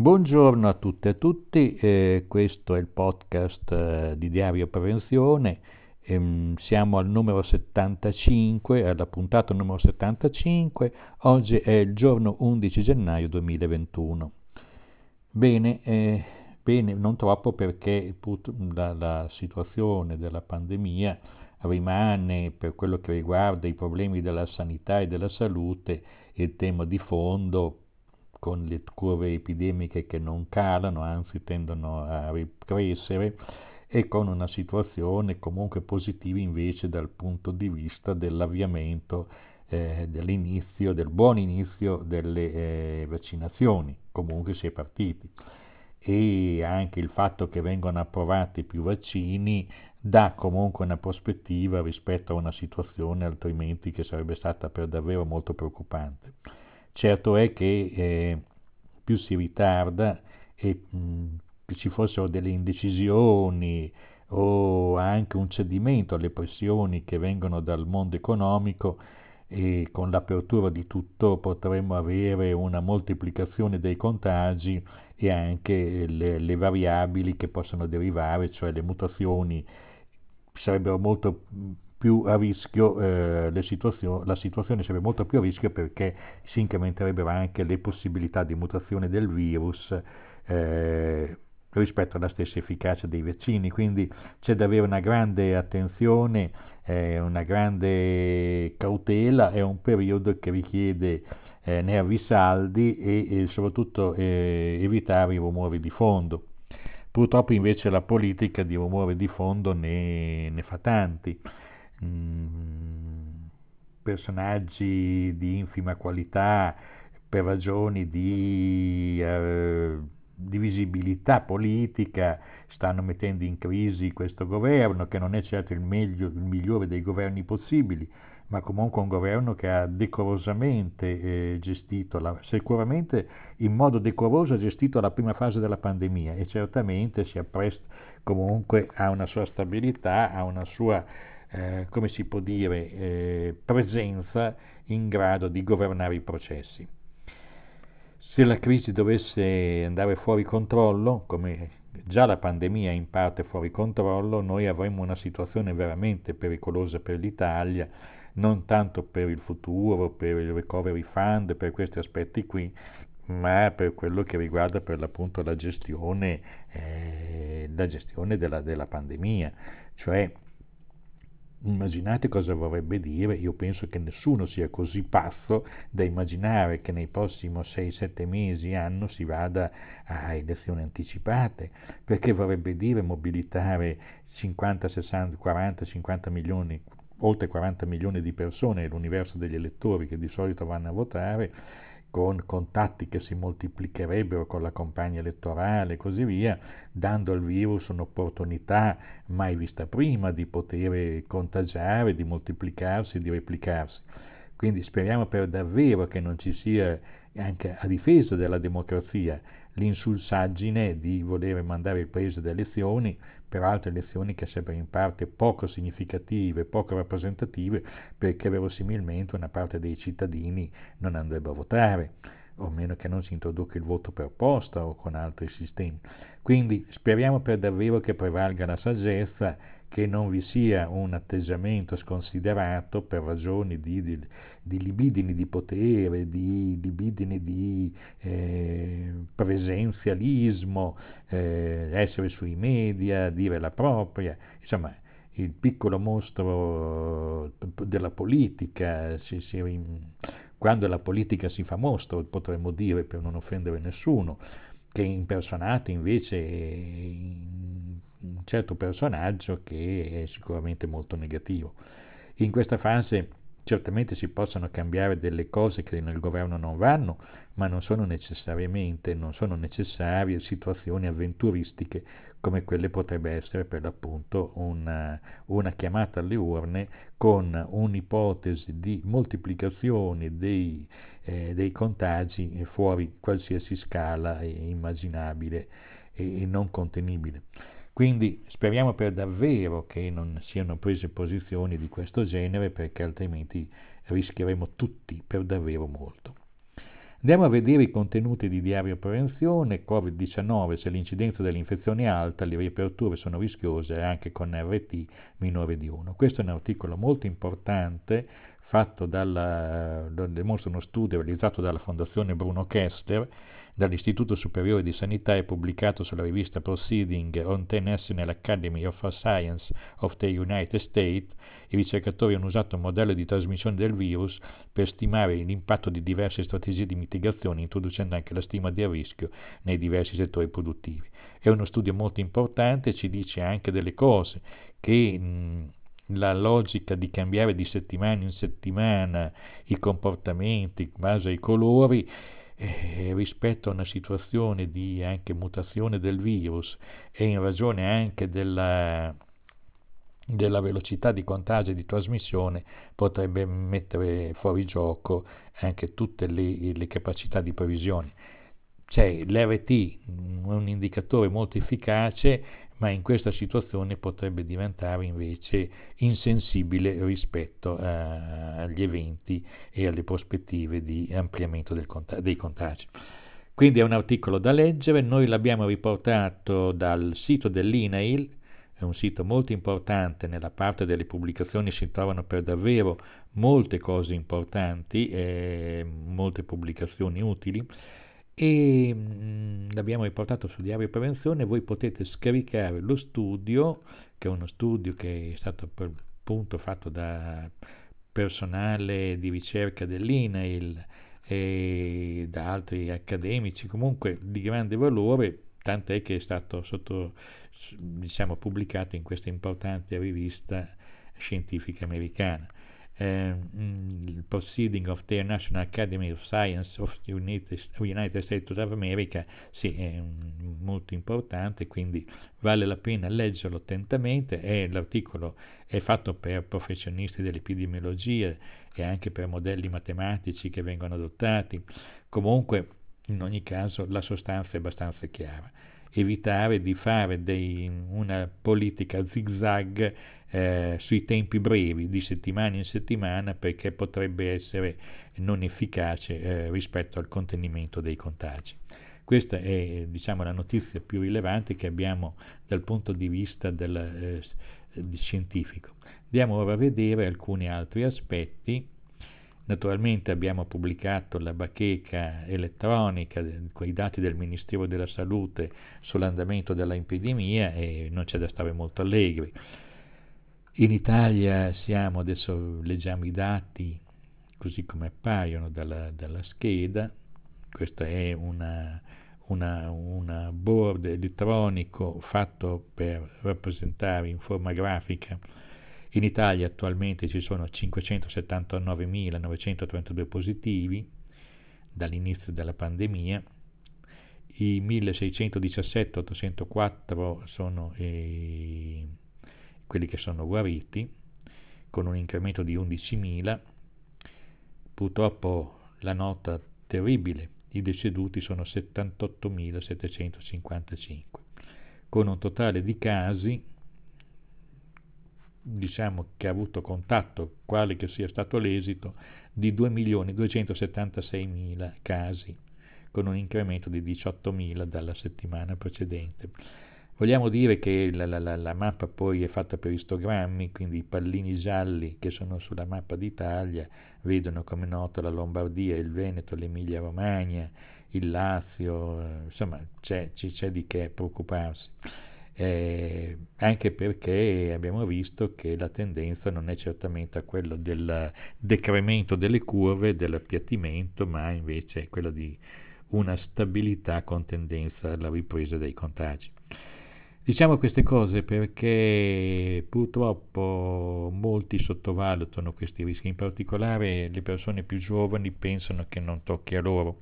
Buongiorno a tutte e a tutti, eh, questo è il podcast eh, di Diario Prevenzione, ehm, siamo al numero 75, alla puntata numero 75, oggi è il giorno 11 gennaio 2021. Bene, eh, bene non troppo perché put- la, la situazione della pandemia rimane per quello che riguarda i problemi della sanità e della salute il tema di fondo con le curve epidemiche che non calano, anzi tendono a ricrescere, e con una situazione comunque positiva invece dal punto di vista dell'avviamento, eh, dell'inizio, del buon inizio delle eh, vaccinazioni, comunque si è partiti. E anche il fatto che vengano approvati più vaccini dà comunque una prospettiva rispetto a una situazione altrimenti che sarebbe stata per davvero molto preoccupante. Certo è che eh, più si ritarda e mh, ci fossero delle indecisioni o anche un cedimento alle pressioni che vengono dal mondo economico e con l'apertura di tutto potremmo avere una moltiplicazione dei contagi e anche le, le variabili che possono derivare, cioè le mutazioni sarebbero molto più a rischio, eh, situazio- la situazione sarebbe molto più a rischio perché si incrementerebbero anche le possibilità di mutazione del virus eh, rispetto alla stessa efficacia dei vaccini. Quindi c'è da avere una grande attenzione, eh, una grande cautela, è un periodo che richiede eh, nervi saldi e, e soprattutto eh, evitare i rumori di fondo. Purtroppo invece la politica di rumore di fondo ne, ne fa tanti. Mm, personaggi di infima qualità per ragioni di, eh, di visibilità politica stanno mettendo in crisi questo governo, che non è certo il, meglio, il migliore dei governi possibili, ma comunque un governo che ha decorosamente eh, gestito, la, sicuramente in modo decoroso ha gestito la prima fase della pandemia e certamente si appresta comunque a una sua stabilità, a una sua eh, come si può dire, eh, presenza in grado di governare i processi. Se la crisi dovesse andare fuori controllo, come già la pandemia è in parte fuori controllo, noi avremmo una situazione veramente pericolosa per l'Italia, non tanto per il futuro, per il recovery fund, per questi aspetti qui, ma per quello che riguarda per l'appunto la gestione, eh, la gestione della, della pandemia, cioè Immaginate cosa vorrebbe dire, io penso che nessuno sia così pazzo da immaginare che nei prossimi 6-7 mesi, anno, si vada a elezioni anticipate, perché vorrebbe dire mobilitare 50, 60, 40, 50 milioni, oltre 40 milioni di persone nell'universo degli elettori che di solito vanno a votare, con contatti che si moltiplicherebbero con la campagna elettorale e così via, dando al virus un'opportunità mai vista prima di poter contagiare, di moltiplicarsi, di replicarsi. Quindi speriamo per davvero che non ci sia, anche a difesa della democrazia, l'insulsaggine di voler mandare il paese ad elezioni, peraltro elezioni che sembrano in parte poco significative, poco rappresentative, perché verosimilmente una parte dei cittadini non andrebbe a votare o meno che non si introduca il voto per posta o con altri sistemi. Quindi speriamo per davvero che prevalga la saggezza che non vi sia un atteggiamento sconsiderato per ragioni di, di, di libidini di potere, di libidini di eh, presenzialismo, eh, essere sui media, dire la propria, insomma il piccolo mostro della politica, si, si, quando la politica si fa mostro, potremmo dire per non offendere nessuno, che impersonate invece un certo personaggio che è sicuramente molto negativo. In questa fase certamente si possono cambiare delle cose che nel governo non vanno, ma non sono necessariamente, non sono necessarie situazioni avventuristiche come quelle potrebbe essere per l'appunto una, una chiamata alle urne con un'ipotesi di moltiplicazione dei, eh, dei contagi fuori qualsiasi scala immaginabile e, non contenibile. Quindi speriamo per davvero che non siano prese posizioni di questo genere perché altrimenti rischieremo tutti per davvero molto. Andiamo a vedere i contenuti di diario prevenzione, Covid-19, se l'incidenza dell'infezione è alta, le riaperture sono rischiose anche con RT minore di 1. Questo è un articolo molto importante fatto dalla, dimostra uno studio realizzato dalla Fondazione Bruno Kester, dall'Istituto Superiore di Sanità e pubblicato sulla rivista Proceeding on the National Academy of Science of the United States, i ricercatori hanno usato un modello di trasmissione del virus per stimare l'impatto di diverse strategie di mitigazione, introducendo anche la stima del rischio nei diversi settori produttivi. È uno studio molto importante, ci dice anche delle cose che mh, la logica di cambiare di settimana in settimana i comportamenti in base ai colori eh, rispetto a una situazione di anche mutazione del virus e in ragione anche della, della velocità di contagio e di trasmissione potrebbe mettere fuori gioco anche tutte le, le capacità di previsione. C'è l'RT, un indicatore molto efficace, ma in questa situazione potrebbe diventare invece insensibile rispetto a, agli eventi e alle prospettive di ampliamento contag- dei contagi. Quindi è un articolo da leggere, noi l'abbiamo riportato dal sito dell'INAIL, è un sito molto importante, nella parte delle pubblicazioni si trovano per davvero molte cose importanti, eh, molte pubblicazioni utili e l'abbiamo riportato su Diario Prevenzione, voi potete scaricare lo studio, che è uno studio che è stato per, appunto fatto da personale di ricerca dell'INAIL e da altri accademici, comunque di grande valore, tant'è che è stato sotto, diciamo, pubblicato in questa importante rivista scientifica americana il Proceeding of the National Academy of Science of the United, United States of America, sì, è un, molto importante, quindi vale la pena leggerlo attentamente. È, l'articolo è fatto per professionisti dell'epidemiologia e anche per modelli matematici che vengono adottati. Comunque, in ogni caso, la sostanza è abbastanza chiara. Evitare di fare dei, una politica zigzag eh, sui tempi brevi, di settimana in settimana, perché potrebbe essere non efficace eh, rispetto al contenimento dei contagi. Questa è diciamo, la notizia più rilevante che abbiamo dal punto di vista del, eh, scientifico. Andiamo ora a vedere alcuni altri aspetti. Naturalmente abbiamo pubblicato la bacheca elettronica con i dati del Ministero della Salute sull'andamento dell'epidemia e non c'è da stare molto allegri. In Italia siamo, adesso leggiamo i dati così come appaiono dalla, dalla scheda, questo è una, una, una, board elettronico fatto per rappresentare in forma grafica. In Italia attualmente ci sono 579.932 positivi dall'inizio della pandemia, i 1617.804 sono eh, quelli che sono guariti, con un incremento di 11.000. Purtroppo la nota terribile, i deceduti sono 78.755, con un totale di casi, diciamo che ha avuto contatto, quale che sia stato l'esito, di 2.276.000 casi, con un incremento di 18.000 dalla settimana precedente. Vogliamo dire che la, la, la, mappa poi è fatta per istogrammi, quindi i pallini gialli che sono sulla mappa d'Italia vedono come noto la Lombardia, il Veneto, l'Emilia Romagna, il Lazio, insomma c'è, c'è di che preoccuparsi. Eh, anche perché abbiamo visto che la tendenza non è certamente a quello del decremento delle curve, dell'appiattimento, ma invece è quella di una stabilità con tendenza alla ripresa dei contagi. Diciamo queste cose perché purtroppo molti sottovalutano questi rischi, in particolare le persone più giovani pensano che non tocchi a loro.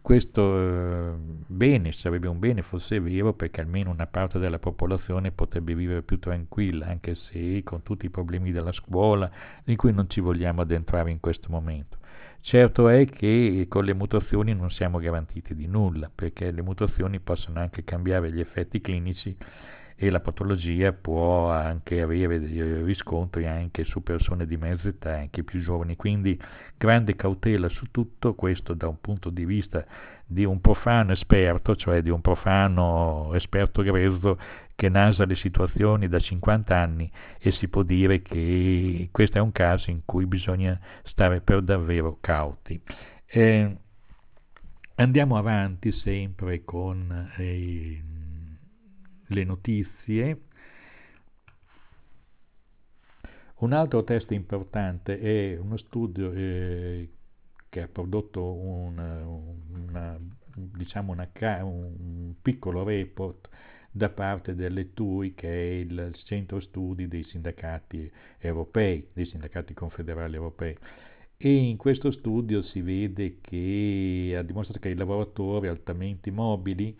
Questo eh, bene, sarebbe un bene fosse vero perché almeno una parte della popolazione potrebbe vivere più tranquilla, anche se con tutti i problemi della scuola, in cui non ci vogliamo addentrare in questo momento. Certo è che con le mutazioni non siamo garantiti di nulla, perché le mutazioni possono anche cambiare gli effetti clinici e la patologia può anche avere riscontri anche su persone di mezza età, anche più giovani, quindi grande cautela su tutto questo da un punto di vista di un profano esperto, cioè di un profano esperto grezzo che nasa le situazioni da 50 anni e si può dire che questo è un caso in cui bisogna stare per davvero cauti. Eh, andiamo avanti sempre con eh, le notizie. Un altro testo importante è uno studio eh, che ha prodotto un, una, diciamo una, un piccolo report da parte dell'ETUI, che è il centro studi dei sindacati europei, dei sindacati confederali europei. E in questo studio si vede che ha dimostrato che i lavoratori altamente mobili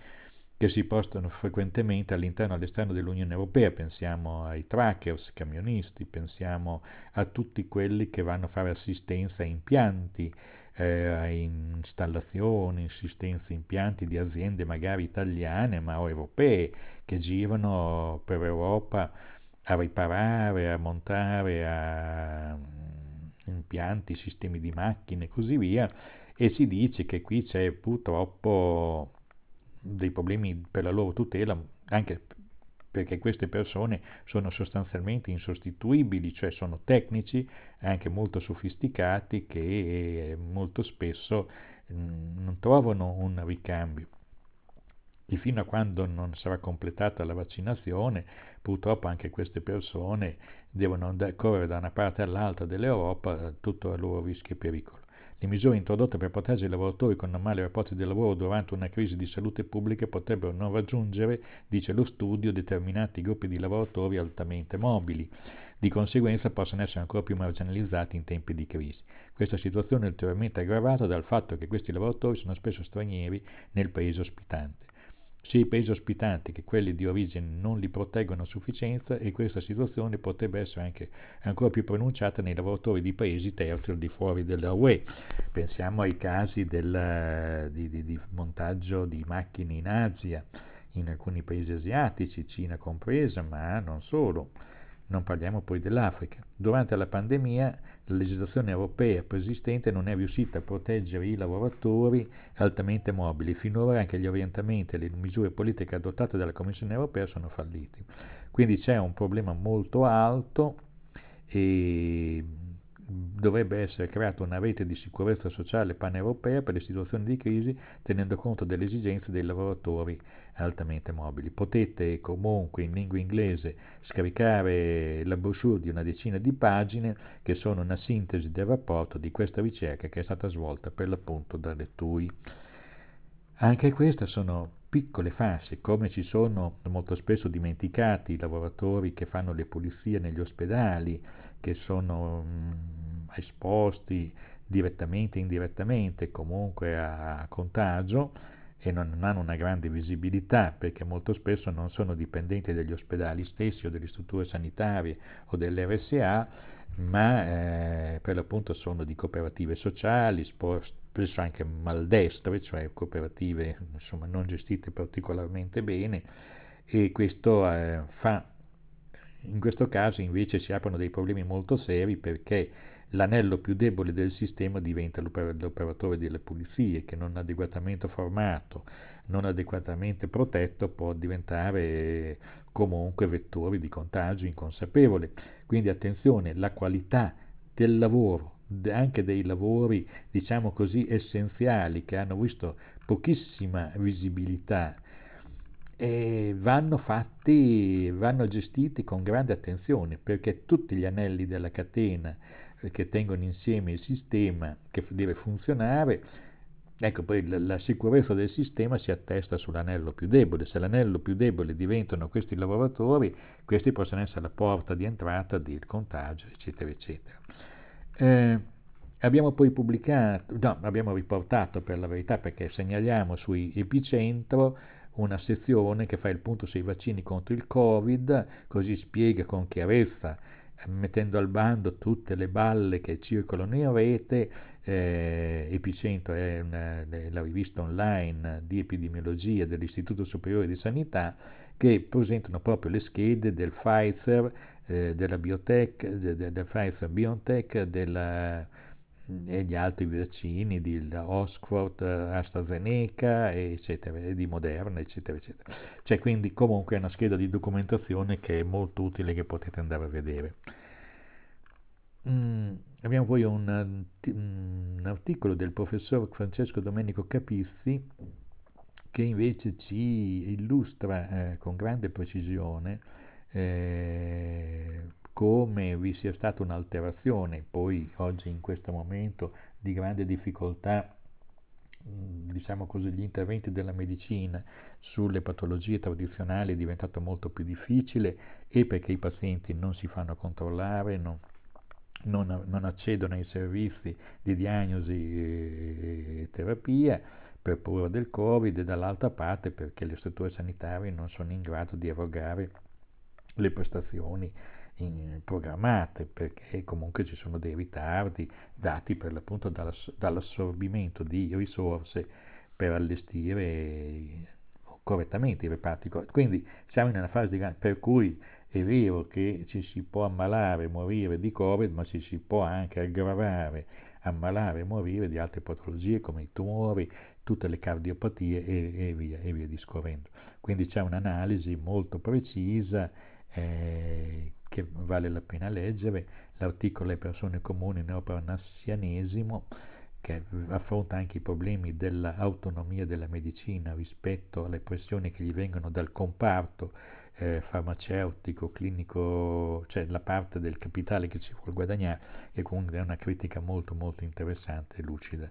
che si postano frequentemente all'interno e all'esterno dell'Unione Europea, pensiamo ai trackers, camionisti, pensiamo a tutti quelli che vanno a fare assistenza a impianti, eh, installazioni, assistenza a impianti di aziende magari italiane ma o europee che girano per Europa a riparare, a montare a mm, impianti, sistemi di macchine e così via. E si dice che qui c'è purtroppo dei problemi per la loro tutela, anche perché queste persone sono sostanzialmente insostituibili, cioè sono tecnici anche molto sofisticati che molto spesso mm, non trovano un ricambio. E fino a quando non sarà completata la vaccinazione, purtroppo anche queste persone devono correre da una parte all'altra dell'Europa tutto a loro rischio e pericolo. Le misure introdotte per proteggere i lavoratori con normali rapporti di lavoro durante una crisi di salute pubblica potrebbero non raggiungere, dice lo studio, determinati gruppi di lavoratori altamente mobili. Di conseguenza possono essere ancora più marginalizzati in tempi di crisi. Questa situazione è ulteriormente aggravata dal fatto che questi lavoratori sono spesso stranieri nel paese ospitante. Sia i paesi ospitanti che quelli di origine non li proteggono a sufficienza e questa situazione potrebbe essere anche ancora più pronunciata nei lavoratori di paesi terzi al di fuori della UE. Pensiamo ai casi del, di, di, di montaggio di macchine in Asia, in alcuni paesi asiatici, Cina compresa, ma non solo. Non parliamo poi dell'Africa. Durante la pandemia la legislazione europea preesistente non è riuscita a proteggere i lavoratori altamente mobili. Finora anche gli orientamenti e le misure politiche adottate dalla Commissione europea sono falliti. Quindi c'è un problema molto alto e dovrebbe essere creata una rete di sicurezza sociale paneuropea per le situazioni di crisi tenendo conto delle esigenze dei lavoratori altamente mobili. Potete comunque in lingua inglese scaricare la brochure di una decina di pagine che sono una sintesi del rapporto di questa ricerca che è stata svolta per l'appunto dalle TUI. Anche queste sono piccole fasce, come ci sono molto spesso dimenticati i lavoratori che fanno le pulizie negli ospedali, che sono mh, mm, esposti direttamente e indirettamente comunque a contagio e non hanno una grande visibilità perché molto spesso non sono dipendenti degli ospedali stessi o delle strutture sanitarie o dell'RSA, ma eh, per l'appunto sono di cooperative sociali, spesso anche maldestre, cioè cooperative insomma, non gestite particolarmente bene e questo eh, fa in questo caso invece si aprono dei problemi molto seri perché l'anello più debole del sistema diventa l'operatore delle pulizie che non adeguatamente formato, non adeguatamente protetto può diventare comunque vettore di contagio inconsapevole. Quindi attenzione, la qualità del lavoro, anche dei lavori diciamo così essenziali che hanno visto pochissima visibilità eh, vanno fatti, vanno gestiti con grande attenzione perché tutti gli anelli della catena che tengono insieme il sistema che deve funzionare, ecco poi la, la sicurezza del sistema si attesta sull'anello più debole, se l'anello più debole diventano questi lavoratori, questi possono essere la porta di entrata del contagio, eccetera, eccetera. Eh, abbiamo poi pubblicato, no, abbiamo riportato per la verità perché segnaliamo su Epicentro una sezione che fa il punto sui vaccini contro il Covid, così spiega con chiarezza mettendo al bando tutte le balle che circolano. In rete, eh, Epicentro è una, la rivista online di epidemiologia dell'Istituto Superiore di Sanità che presentano proprio le schede del Pfizer, eh, della biotech, de, de, del Pfizer BioNTech, della, e gli altri vaccini di Oxford, AstraZeneca, eccetera, di Moderna, eccetera, eccetera. C'è quindi comunque una scheda di documentazione che è molto utile che potete andare a vedere. Mm, abbiamo poi un, un, articolo del professor Francesco Domenico Capizzi che invece ci illustra eh, con grande precisione eh, come vi sia stata un'alterazione, poi oggi in questo momento di grande difficoltà, mm, diciamo così, gli interventi della medicina sulle patologie tradizionali è diventato molto più difficile e perché i pazienti non si fanno controllare, non, non, non accedono ai servizi di diagnosi e terapia per paura del Covid e dall'altra parte perché le strutture sanitarie non sono in grado di erogare le prestazioni programmate perché comunque ci sono dei ritardi dati per l'appunto dall'assorbimento di risorse per allestire correttamente i reparti. Quindi siamo in una fase di, per cui è vero che ci si può ammalare e morire di Covid, ma ci si può anche aggravare, ammalare e morire di altre patologie come i tumori, tutte le cardiopatie e, e, via, e via discorrendo. Quindi c'è un'analisi molto precisa eh, che vale la pena leggere, l'articolo Le persone comuni neoplanassianesimo, che affronta anche i problemi dell'autonomia della medicina rispetto alle pressioni che gli vengono dal comparto eh, farmaceutico, clinico, cioè la parte del capitale che ci vuole guadagnare, e comunque è una critica molto molto interessante e lucida.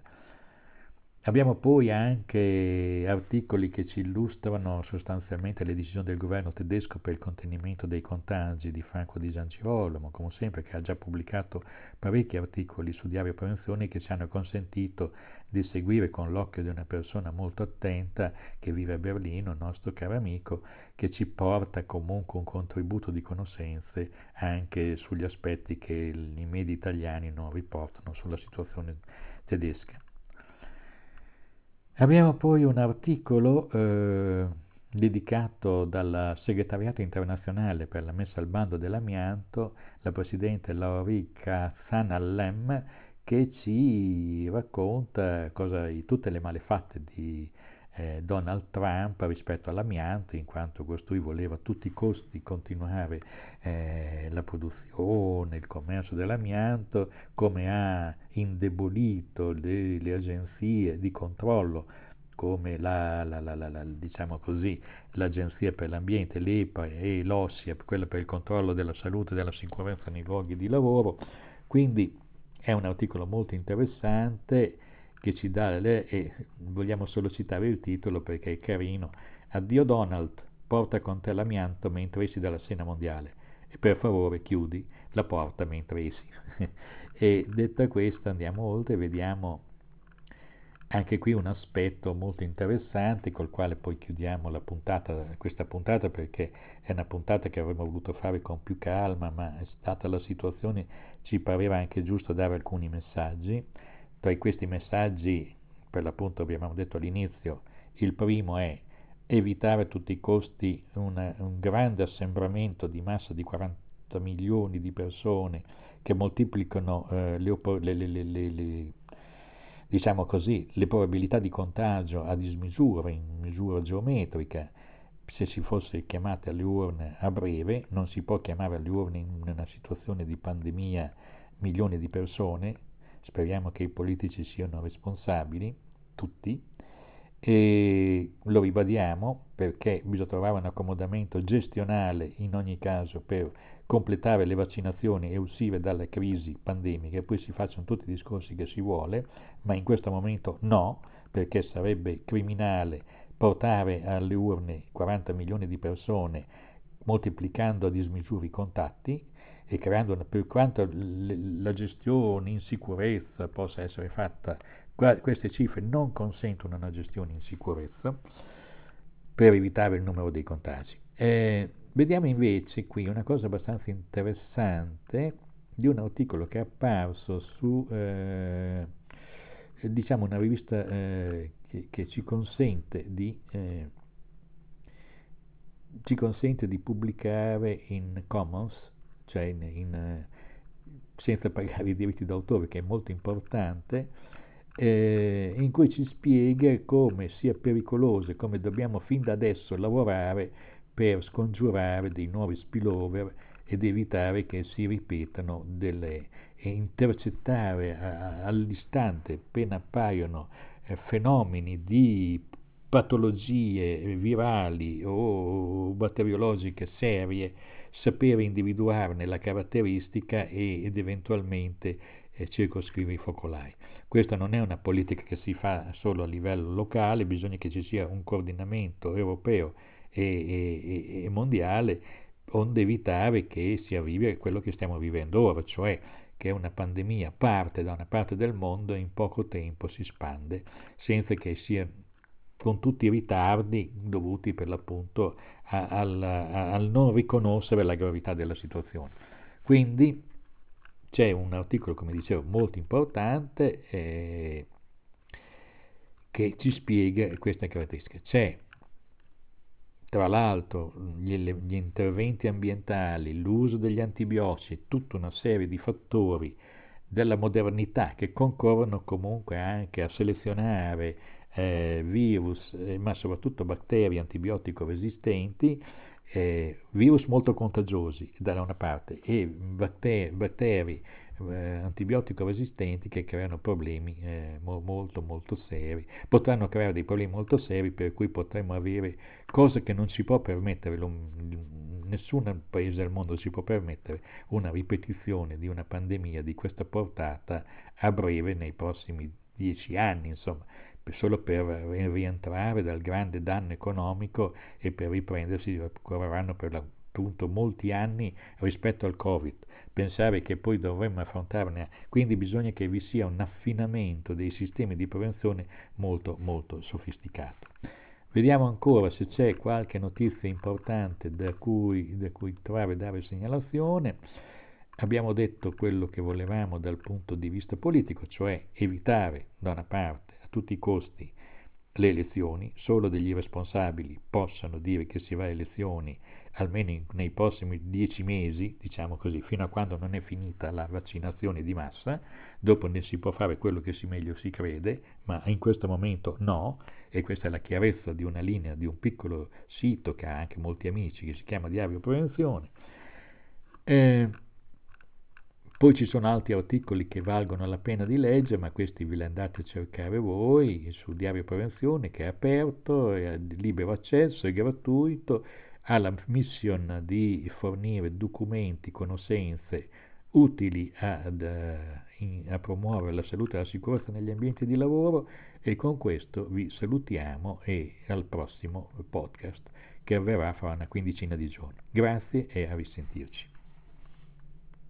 Abbiamo poi anche articoli che ci illustrano sostanzialmente le decisioni del governo tedesco per il contenimento dei contagi di Franco Di Giancirolamo, come sempre che ha già pubblicato parecchi articoli su Diario Prevenzione che ci hanno consentito di seguire con l'occhio di una persona molto attenta che vive a Berlino, il nostro caro amico, che ci porta comunque un contributo di conoscenze anche sugli aspetti che i media italiani non riportano sulla situazione tedesca. Abbiamo poi un articolo eh, dedicato dal segretariato internazionale per la messa al bando dell'amianto, la presidente Laurica Zanallem, che ci racconta cosa, tutte le malefatte di eh, Donald Trump rispetto all'amianto, in quanto costui voleva a tutti i costi continuare eh, la produzione, il commercio dell'amianto, come ha indebolito le, le agenzie di controllo come la, la, la, diciamo così, l'Agenzia per l'Ambiente, l'EPA e l'OSSIA, quella per il controllo della salute e della sicurezza nei luoghi di lavoro. Quindi è un articolo molto interessante che ci dà, le, e vogliamo solo citare il titolo perché è carino, Addio Donald, porta con te l'amianto mentre esci dalla scena mondiale e per favore chiudi la porta mentre esci. e detta questa andiamo oltre e vediamo anche qui un aspetto molto interessante col quale poi chiudiamo puntata, questa puntata perché è una puntata che avremmo voluto fare con più calma, ma è stata la situazione, ci pareva anche giusto dare alcuni messaggi. Tra questi messaggi, per l'appunto abbiamo detto all'inizio, il primo è evitare a tutti i costi una, un grande assembramento di massa di 40 milioni di persone che moltiplicano eh, le, le, le, diciamo così, le probabilità di contagio a dismisura, in misura geometrica, se si fosse chiamate alle urne a breve, non si può chiamare alle urne in una situazione di pandemia milioni di persone, speriamo che i politici siano responsabili, tutti, e lo ribadiamo perché bisogna trovare un accomodamento gestionale in ogni caso per completare le vaccinazioni e uscire dalla crisi pandemica. Poi si facciano tutti i discorsi che si vuole, ma in questo momento no, perché sarebbe criminale portare alle urne 40 milioni di persone moltiplicando a dismisura i contatti e creando, per quanto la gestione in sicurezza possa essere fatta, queste cifre non consentono una gestione in sicurezza per evitare il numero dei contagi. Eh, vediamo invece qui una cosa abbastanza interessante di un articolo che è apparso su eh, diciamo una rivista eh, che, che, ci consente di eh, ci consente di pubblicare in Commons, cioè in, in, senza pagare i diritti d'autore, che è molto importante, eh, in cui ci spiega come sia pericoloso e come dobbiamo fin da adesso lavorare per scongiurare dei nuovi spillover ed evitare che si ripetano delle e intercettare all'istante appena appaiono eh, fenomeni di patologie virali o batteriologiche serie, sapere individuarne la caratteristica ed eventualmente eh, circoscrivere i focolai. Questa non è una politica che si fa solo a livello locale, bisogna che ci sia un coordinamento europeo e, e, e mondiale onde evitare che si arrivi a quello che stiamo vivendo ora, cioè che una pandemia parte da una parte del mondo e in poco tempo si spande senza che sia con tutti i ritardi dovuti per l'appunto a, al, a, al, non riconoscere la gravità della situazione. Quindi c'è un articolo, come dicevo, molto importante eh, che ci spiega queste caratteristiche. C'è tra l'altro gli, gli, interventi ambientali, l'uso degli antibiotici, tutta una serie di fattori della modernità che concorrono comunque anche a selezionare eh, virus, eh, ma soprattutto batteri antibiotico resistenti, eh, virus molto contagiosi da una parte e batteri, batteri eh, antibiotico resistenti che creano problemi eh, molto molto seri, potranno creare dei problemi molto seri per cui potremmo avere cose che non si può permettere, nessun paese al mondo si può permettere una ripetizione di una pandemia di questa portata a breve nei prossimi dieci anni, insomma, solo per rientrare dal grande danno economico e per riprendersi occorreranno per l'appunto molti anni rispetto al Covid pensare che poi dovremmo affrontarne, quindi bisogna che vi sia un affinamento dei sistemi di prevenzione molto molto sofisticato. Vediamo ancora se c'è qualche notizia importante da cui, da cui trovare dare segnalazione. Abbiamo detto quello che volevamo dal punto di vista politico, cioè evitare da una parte a tutti i costi le elezioni, solo degli responsabili possano dire che si va a elezioni almeno in, nei prossimi dieci mesi, diciamo così, fino a quando non è finita la vaccinazione di massa, dopo ne si può fare quello che si meglio si crede, ma in questo momento no, e questa è la chiarezza di una linea di un piccolo sito che ha anche molti amici, che si chiama Diario Prevenzione. Eh, poi ci sono altri articoli che valgono la pena di leggere, ma questi ve li andate a cercare voi su Diario Prevenzione che è aperto, è di libero accesso, è gratuito, ha la missione di fornire documenti, conoscenze utili ad, in, a promuovere la salute e la sicurezza negli ambienti di lavoro e con questo vi salutiamo e al prossimo podcast che avverrà fra una quindicina di giorni. Grazie e a risentirci.